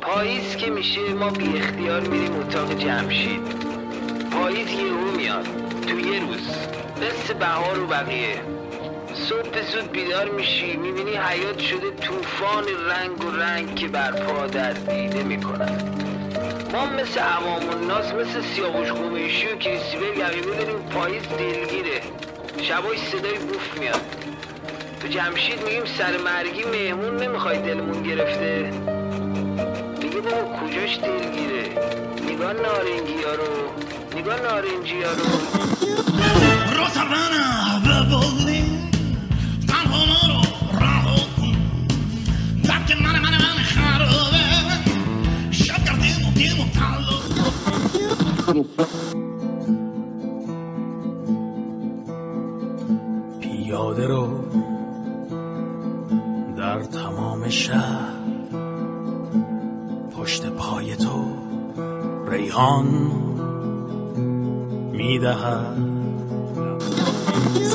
پاییز که میشه ما بی اختیار میریم اتاق جمشید. پاییز یهو میاد. تو یه روز. مثل بهار و بقیه. صبح زود بیدار میشی می‌بینی حیات شده طوفان رنگ و رنگ که برپا در دیده می‌کنن ما مثل عوام و ناس مثل سیاوش قمیشی و کریستیبل یقیبه داریم پاییز دلگیره. شبای صدای بوف میاد. تو جمشید میگیم سر مرگی مهمون نمی‌خوای دلمون گرفته. میگه بابا کجاش دلگیره نگاه نارنگی ها رو. نگاه نارنجی ها رو. روزانه ببولی تنها رو رها کن درک من من خرابه. شب کردیم و دیم ریحان می‌دهد.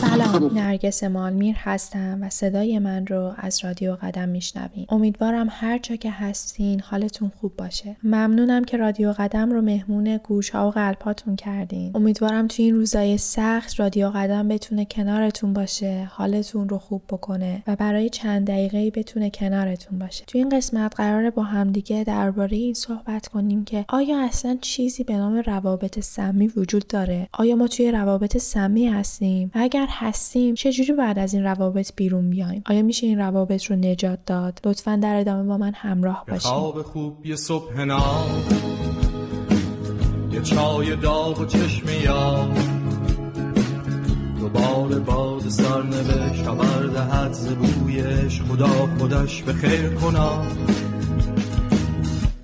سلام نرگس مالمیر هستم و صدای من رو از رادیو قدم میشنوین امیدوارم هر جا که هستین حالتون خوب باشه. ممنونم که رادیو قدم رو مهمون گوش ها و قلباتون کردین. امیدوارم تو این روزای سخت رادیو قدم بتونه کنارتون باشه حالتون رو خوب بکنه و برای چند دقیقه بتونه کنارتون باشه. تو این قسمت قراره با همدیگه درباره این صحبت کنیم که آیا اصلا چیزی به نام روابط سمی وجود داره؟ آیا ما توی روابط سمی هستیم؟ و اگر هستیم چجوری بعد از این روابط بیرون بیایم؟ آیا میشه این روابط رو نجات داد؟ لطفا در ادامه با من همراه باشید خواب خوب یه صبح نام یه چای داغ و چشم دوباره باد سرنوشت خبر دهد ز بویش خدا خودش به خیر کنا.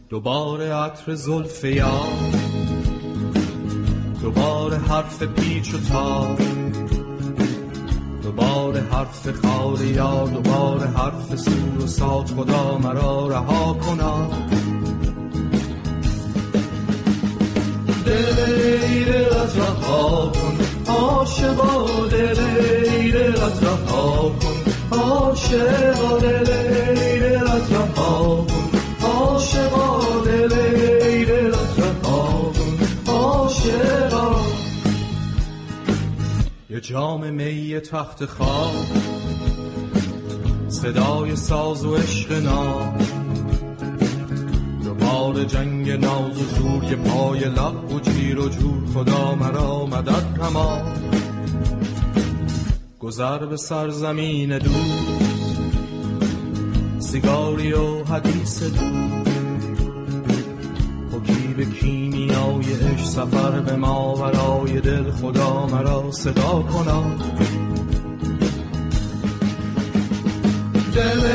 دوباره عطر زلف دوباره حرف پیچ و تاب. دوباره حرف خار یا دوباره حرف سور و سات خدا مرا رها کنا دل ایرت رها کن عاشقا دل ایرت رها کن. عاشقا دل ایرت رها کن عاشقا دل جام می تخت خواب صدای ساز و عشق نام. دوباره جنگ ناز و زور پای لب و جیر و جور خدا مرا مدد کما گذر به سرزمین دوست. سیگاری و حدیث دوست. حکی به کیمیای عشق سفر به ما برای دل خدا مرا صدا کنم دل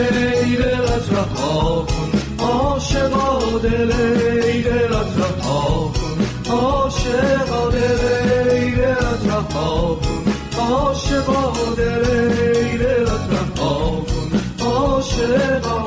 ای دلت رها کن عاشقا دل ای دلت رها کن عاشقا دل ای دلت رها کن عاشقا دل ای دلت رها کن عاشقا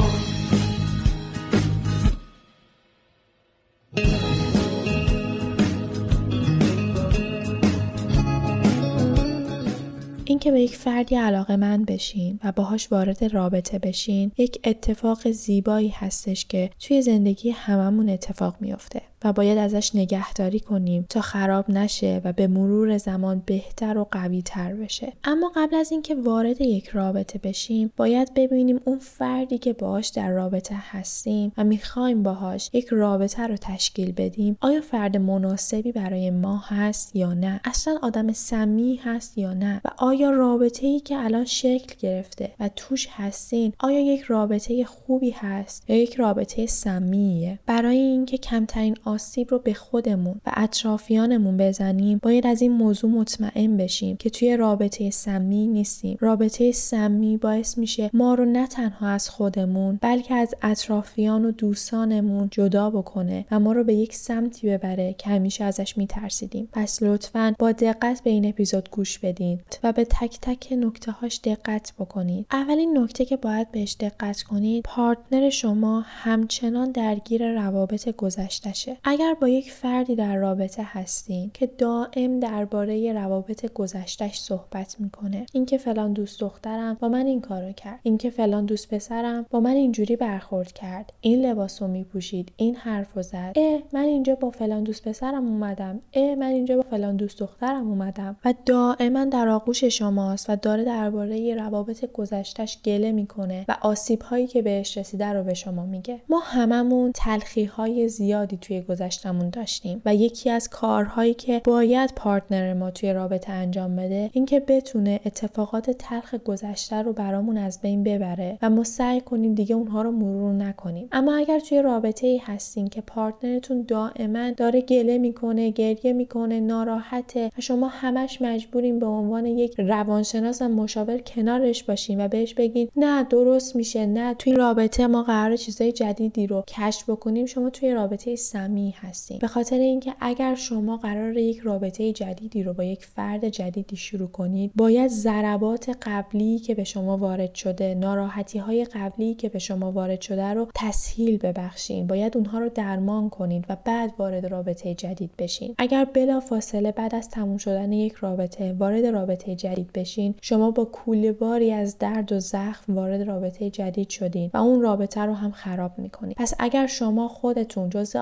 یک فردی علاقه من بشین و باهاش وارد رابطه بشین یک اتفاق زیبایی هستش که توی زندگی هممون اتفاق میافته. و باید ازش نگهداری کنیم تا خراب نشه و به مرور زمان بهتر و قوی تر بشه. اما قبل از اینکه وارد یک رابطه بشیم باید ببینیم اون فردی که باهاش در رابطه هستیم و می‌خوایم باهاش یک رابطه رو تشکیل بدیم آیا فرد مناسبی برای ما هست یا نه؟ اصلا آدم سمی هست یا نه؟ و آیا رابطه ای که الان شکل گرفته و توش هستین آیا یک رابطه خوبی هست یا یک رابطه سمیه برای اینکه کمترین آسیب رو به خودمون و اطرافیانمون بزنیم باید از این موضوع مطمئن بشیم که توی رابطه سمی نیستیم. رابطه سمی باعث میشه ما رو نه تنها از خودمون بلکه از اطرافیان و دوستانمون جدا بکنه و ما رو به یک سمتی ببره که همیشه ازش میترسیدیم. پس لطفا با دقت به این اپیزود گوش بدین و به تک تک نکته هاش دقت بکنید اولین نکته که باید بهش دقت کنید پارتنر شما همچنان درگیر روابط گذشتشه اگر با یک فردی در رابطه هستین که دائم درباره روابط گذشتش صحبت می‌کنه اینکه فلان دوست دخترم با من این کارو کرد اینکه فلان دوست پسرم با من اینجوری برخورد کرد این لباسو میپوشید این حرفو زد اه من اینجا با فلان دوست پسرم اومدم اه من اینجا با فلان دوست دخترم اومدم و دائما در آغوش شماست و داره درباره روابط گذشتش گله می‌کنه و آسیب هایی که بهش رسیده رو به شما میگه. ما هممون تلخی های زیادی توی گذشتمون داشتیم و یکی از کارهایی که باید پارتنر ما توی رابطه انجام بده اینکه بتونه اتفاقات تلخ گذشته رو برامون از بین ببره و ما سعی کنیم دیگه اونها رو مرور نکنیم. اما اگر توی رابطه ای هستین که پارتنرتون دائما داره گله می‌کنه گریه می‌کنه ناراحته و شما همش مجبورین به عنوان یک روانشناس و مشاور کنارش باشین و بهش بگین نه درست میشه نه توی رابطه ما قرار چیزای جدیدی رو کشف بکنیم شما توی رابطه سمی هستین به خاطر اینکه اگر شما قرار یک رابطه جدیدی رو با یک فرد جدیدی شروع کنید باید ضربات قبلی که به شما وارد شده ناراحتی های قبلی که به شما وارد شده رو تسهیل ببخشین. باید اونها رو درمان کنید و بعد وارد رابطه جدید بشین. اگر بلا فاصله بعد از تموم شدن یک رابطه وارد رابطه جدید بشین شما با کوله باری از درد و زخم وارد رابطه جدید شدین و اون رابطه رو هم خراب می‌کنید پس اگر شما خودتون جز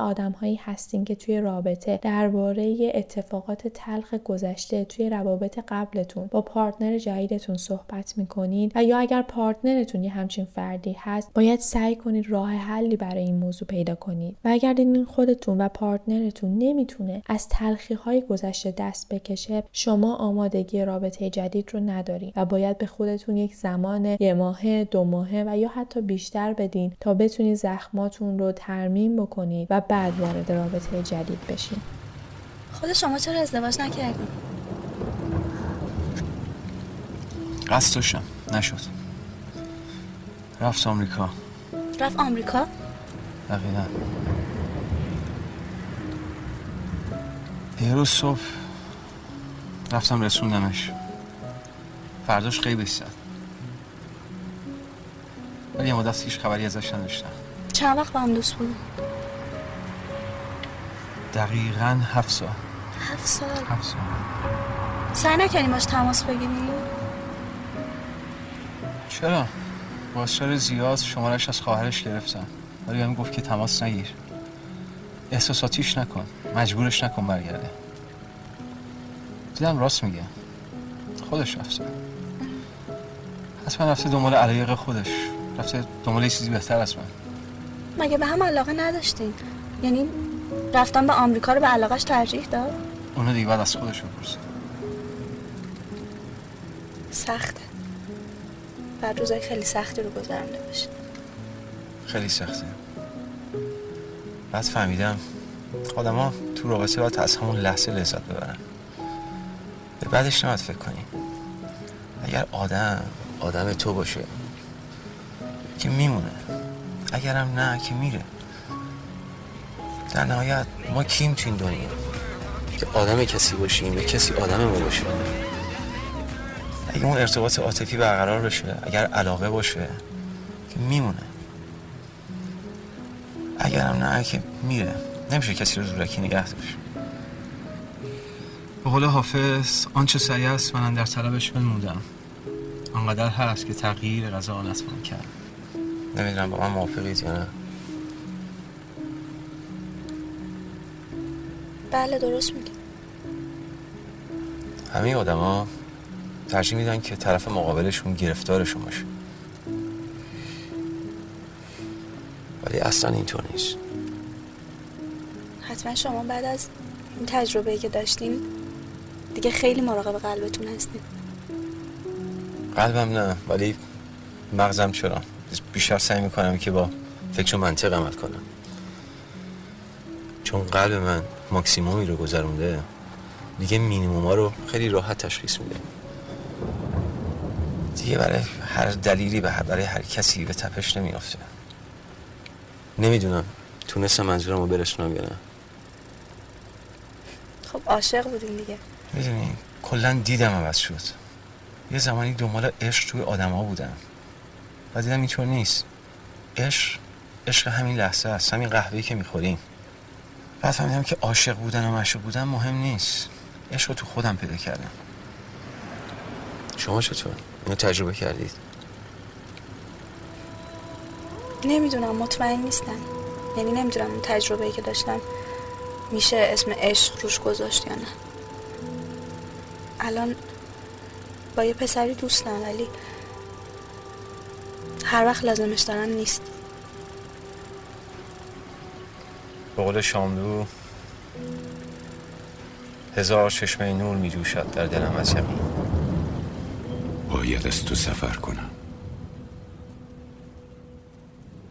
آدمهایی هستین که توی رابطه درباره اتفاقات تلخ گذشته توی روابط قبلتون با partner جدیدتون صحبت می‌کنید و یا اگر partner تون یه همچین فردی هست باید سعی کنید راه حلی برای این موضوع پیدا کنید. و اگر دیدین خودتون و partner تون نمی‌تونه از تلخی های گذشته دست بکشه شما آمادگی رابطه جدید رو ندارین و باید به خودتون یک زمان یه ماه دو ماهه و یا حتی بیشتر بدین تا بتونید زخماتون رو ترمیم بکنید و بعد رابطه جدید بشین. خود شما چرا ازدواج نکردین قصد داشتم. نشد. رفت آمریکا. رفت آمریکا؟ دقیقا. یه روز صبح رفتم رسوندمش. فرداش قیبش زد. ولی یه مدت هیچ خبری ازش نداشتم. چند وقت با هم دوست بودین؟ دقیقا هفت سال. هفت سال. هفت سال. سعی نکردین باش تماس بگیرین چرا؟ با اصرار زیاد شمارش از خواهرش گرفتم. ولی بهم گفت که تماس نگیر. احساساتیش نکن. مجبورش نکن برگرده. دیدم راست میگه. خودش رفته حتما رفته دنبال علایق خودش. رفته دنبال یه چیزی بهتر از من. مگه به هم علاقه نداشتین؟ یعنی رفتن به آمریکا رو به علاقش ترجیح داد؟ اونو دیگه بعد از خودش بپرسید سخته. بعد روزای خیلی سختی رو گذرنده باشین خیلی سخته. بعد فهمیدم آدما تو رابطه باید از همون لحظه لذت ببرن. به بعدش نباید فکر کنیم اگر آدم آدم تو باشه که میمونه. اگرم نه که میره. در نهایت ما کیم تو این دنیا؟ که آدم کسی باشیم یا کسی آدم ما باشه. اگه اون ارتباط عاطفی برقرار بشه اگر علاقه باشه که میمونه. اگرم نه که میره. نمیشه کسی رو زورکی نگه داشت. به قول حافظ آنچه سریع است من در طلبش بنمودم. آنقدر هست که تغییر غذا آن کرد. نمی‌دونم با من موافقید یا نه. بله درست میگی. همه آدما ترجیح میدن که طرف مقابلشون گرفتارشون باشه. ولی اصلا اینطور نیست. حتما شما بعد از این تجربه که داشتیم دیگه خیلی مراقب قلبتون هستیم قلبم نه ولی مغزم چرا؟ بیشتر سعی می‌کنم که با فکر و منطق عمل کنم. چون قلب من ماکسیمومی رو گذرونده. دیگه مینیموما رو خیلی راحت تشخیص میده. دیگه برای هر دلیلی به برای هر کسی به تپش نمیافته. نمی‌دونم. تونستم منظورم رو برسونم یا نه. خب عاشق بودین دیگه. می‌دونی کلا دیدم عوض شد. یه زمانی دنبال عشق توی آدما بودم و دیدم اینطور نیست. عشق عشق همین لحظه است همین قهوه‌ای که می‌خوریم. بعد فهمیدم که عاشق بودن و مشروع بودن مهم نیست. عشق رو تو خودم پیدا کردم. شما چطور؟ اینو تجربه کردید؟ نمی‌دونم مطمئن نیستم. یعنی نمی‌دونم اون تجربه که داشتم میشه اسم عشق روش گذاشت یا نه. الان با یه پسری دوستم ولی هر وقت لازمش دارم نیست. به قول شاملو هزار چشمه نور می جوشد در دلم از یقین. باید از تو سفر کنم.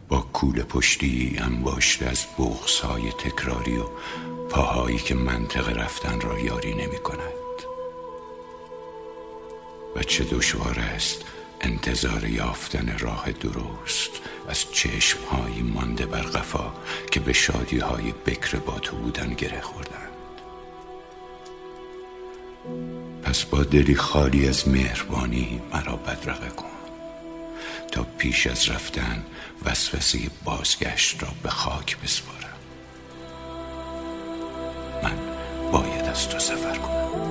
با کول پشتی انباشته از بغزهای تکراری و پاهایی که منطق رفتن را یاری نمی کند و چه دشوار است انتظار یافتن راه درست از چشمهایی مانده بر قفا که به شادی های بکر با تو بودن گره خوردند. پس با دلی خالی از مهربانی مرا بدرقه کن تا پیش از رفتن وسوسه بازگشت را به خاک بسپارم. من باید از تو سفر کنم.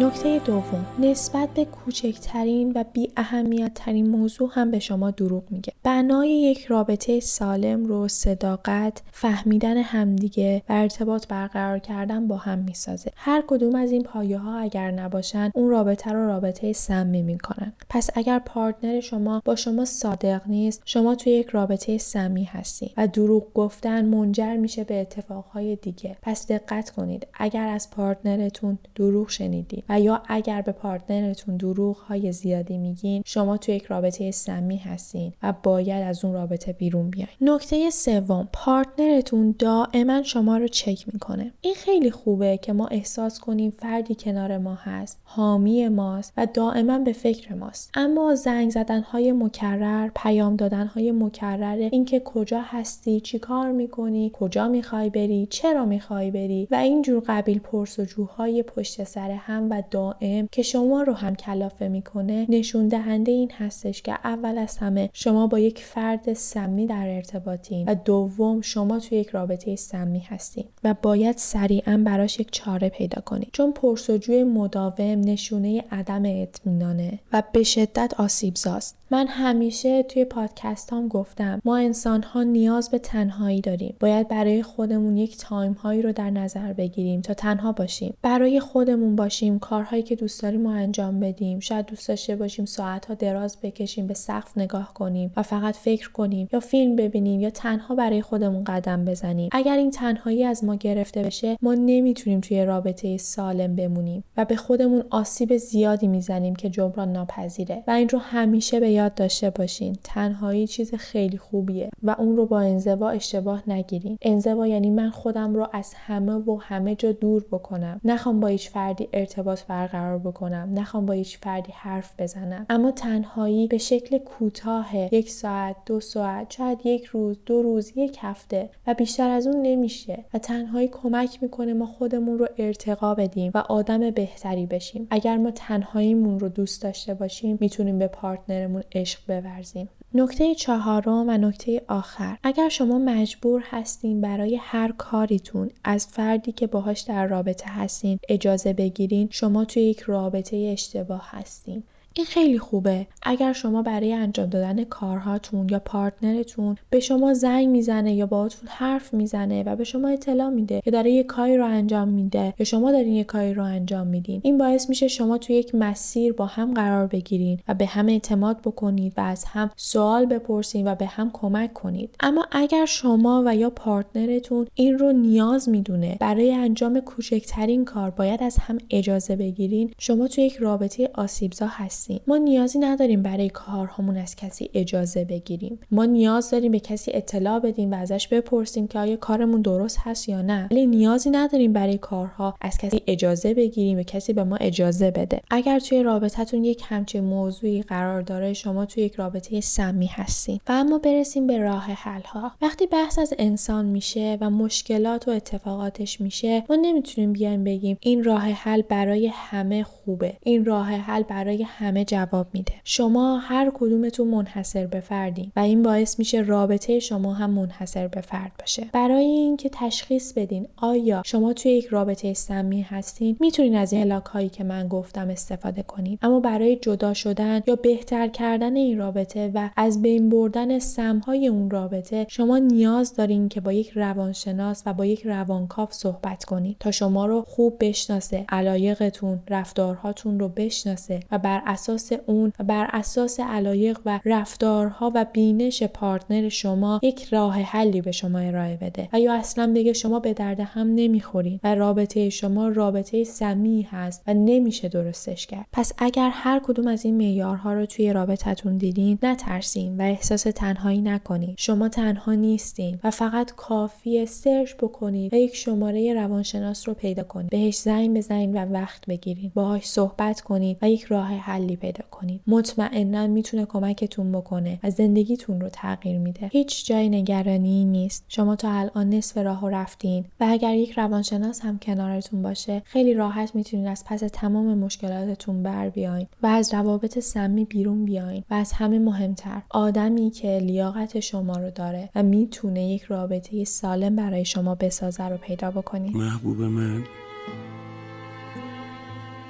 نکته دوم نسبت به کوچکترین و بی اهمیت ترین موضوع هم به شما دروغ میگه. بنای یک رابطه سالم رو صداقت فهمیدن همدیگه و ارتباط برقرار کردن با هم می‌سازه. هر کدوم از این پایه ها اگر نباشن اون رابطه رو رابطه سمی می‌کنن. پس اگر partner شما با شما صادق نیست شما توی یک رابطه سمی هستین و دروغ گفتن منجر میشه به اتفاقهای دیگه. پس دقت کنید اگر از partner تون دروغ شنیدید و یا اگر به partner تون دروغ های زیادی میگین شما تو یک رابطه سمی هستین و باید از اون رابطه بیرون بیاین. نکته سوم partner تون دائما شما رو چک می‌کنه. این خیلی خوبه که ما احساس کنیم فردی کنار ما هست حامی ماست و دائما به فکر ماست. اما زنگ زدن های مکرر پیام دادن های مکرر اینکه کجا هستی چی کار می‌کنی کجا می‌خوای بری چرا می‌خوای بری و اینجور قبیل پرسجوهای پشت سر هم و دائم که شما رو هم کلافه می‌کنه نشون دهنده این هستش که اول از همه شما با یک فرد سمی در ارتباطین و دوم شما توی یک رابطه سمی هستین و باید سریعا براش یک چاره پیدا کنید چون پرسجوی مداوم نشونه عدم اطمینانه و به شدت آسیبزاست. من همیشه توی پادکست هم گفتم ما انسان ها نیاز به تنهایی داریم. باید برای خودمون یک تایم هایی رو در نظر بگیریم تا تنها باشیم. برای خودمون باشیم کارهایی که دوست داریم رو انجام بدیم. شاید دوست داشته باشیم ساعت ها دراز بکشیم به سقف نگاه کنیم و فقط فکر کنیم یا فیلم ببینیم یا تنها برای خودمون قدم بزنیم. اگر این تنهایی از ما گرفته بشه ما نمی‌تونیم توی رابطه سالم بمونیم و به خودمون آسیب زیادی می‌زنیم که جبران ناپذیره. و این رو همیشه به یاد داشته باشین تنهایی چیز خیلی خوبیه و اون رو با انزوا اشتباه نگیرین. انزوا یعنی من خودم رو از همه و همه جا دور بکنم. نخوام با هیچ فردی ارتباط برقرار بکنم. نخوام با هیچ فردی حرف بزنم. اما تنهایی به شکل کوتاه یک ساعت دو ساعت شاید یک روز دو روز یک هفته و بیشتر از اون نمیشه. و تنهایی کمک می‌کنه ما خودمون رو ارتقا بدیم و آدم بهتری بشیم. اگر ما تنهاییمون رو دوست داشته باشیم می‌تونیم به partner مون عشق بورزیم. نکته چهارم و نکته آخر. اگر شما مجبور هستین برای هر کاریتون از فردی که باهاش در رابطه هستین اجازه بگیرین شما توی یک رابطه اشتباه هستین. این خیلی خوبه. اگر شما برای انجام دادن کارهاتون یا partner تون به شما زنگ می‌زنه یا باهاتون حرف می‌زنه و به شما اطلاع میده که داره یه کاری رو انجام میده یا شما دارین یه کاری رو انجام میدین این باعث میشه شما تو یک مسیر با هم قرار بگیرین و به هم اعتماد بکنید و از هم سوال بپرسین و به هم کمک کنید. اما اگر شما و یا partner تون این رو نیاز می‌دونه برای انجام کوچکترین کار باید از هم اجازه بگیرین شما تو یک رابطه آسیبزا هستین ما نیازی نداریم برای کارهامون از کسی اجازه بگیریم. ما نیاز داریم به کسی اطلاع بدیم و ازش بپرسیم که آیا کارمون درست هست یا نه. ولی نیازی نداریم برای کارها از کسی اجازه بگیریم و کسی به ما اجازه بده. اگر توی رابطتون یک همچین موضوعی قرار داره شما توی یک رابطه سمی هستین. و اما برسیم به راه حل ها وقتی بحث از انسان میشه و مشکلات و اتفاقاتش میشه ما نمی‌تونیم بیایم بگیم این راه حل برای همه خوبه. این راه حل برای همه همه جواب میده. شما هر کدومتون منحصر به فردین و این باعث میشه رابطه شما هم منحصر به فرد باشه. برای اینکه تشخیص بدین آیا شما توی یک رابطه سمی هستین می‌تونین از این هلاک هایی که من گفتم استفاده کنید اما برای جدا شدن یا بهتر کردن این رابطه و از بین بردن سمهای اون رابطه شما نیاز دارین که با یک روانشناس و با یک روانکاو صحبت کنید تا شما رو خوب بشناسه علایقتون رفتارهاتون رو بشناسه و بر اساس اون و بر اساس علایق و رفتارها و بینش پارتنر شما یک راه حلی به شما ارائه بده. و یا اصلا بگه شما به درد هم نمی‌خورید و رابطه شما رابطه سمی هست و نمیشه درستش کرد. پس اگر هر کدوم از این معیارها رو توی رابطتون دیدین نترسین و احساس تنهایی نکنید شما تنها نیستین و فقط کافیه سرچ بکنید و یک شماره روانشناس رو پیدا کنید بهش زنگ بزنید و وقت بگیرید باهاش صحبت کنید و یک راه حلی پیدا کنید. مطمئنا می‌تونه کمکتون بکنه و زندگیتون رو تغییر میده. هیچ جای نگرانی نیست. شما تا الان نصف راه رفتین و اگر یک روانشناس هم کنارتون باشه خیلی راحت می‌تونید از پس تمام مشکلاتتون بر بیاین و از روابط سمی بیرون بیاین و از همه مهمتر آدمی که لیاقت شما رو داره و می‌تونه یک رابطه سالم برای شما بسازه رو پیدا بکنید محبوب من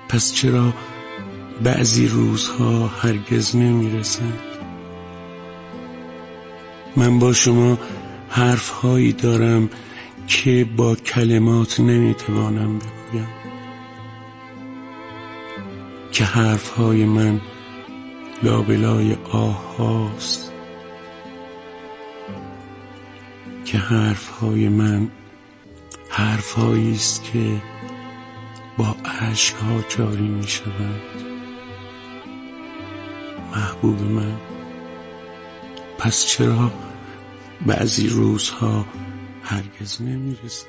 پس چرا بعضی روزها هرگز نمی‌رسند من با شما حرف هایی دارم که با کلمات نمی‌توانم بگویم. که حرف های من لابلای آه هاست. که حرف های من حرف است که با عشق ها جاری می شود محبوب من. پس چرا بعضی روزها هرگز نمی‌رسه؟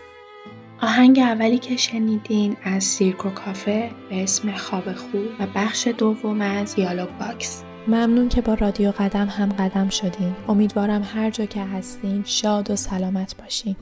آهنگ اولی که شنیدین از سیرکو کافه به اسم خواب خوب و بخش دوم از دیالوگ باکس. ممنون که با رادیو قدم هم قدم شدین. امیدوارم هر جا که هستین شاد و سلامت باشین.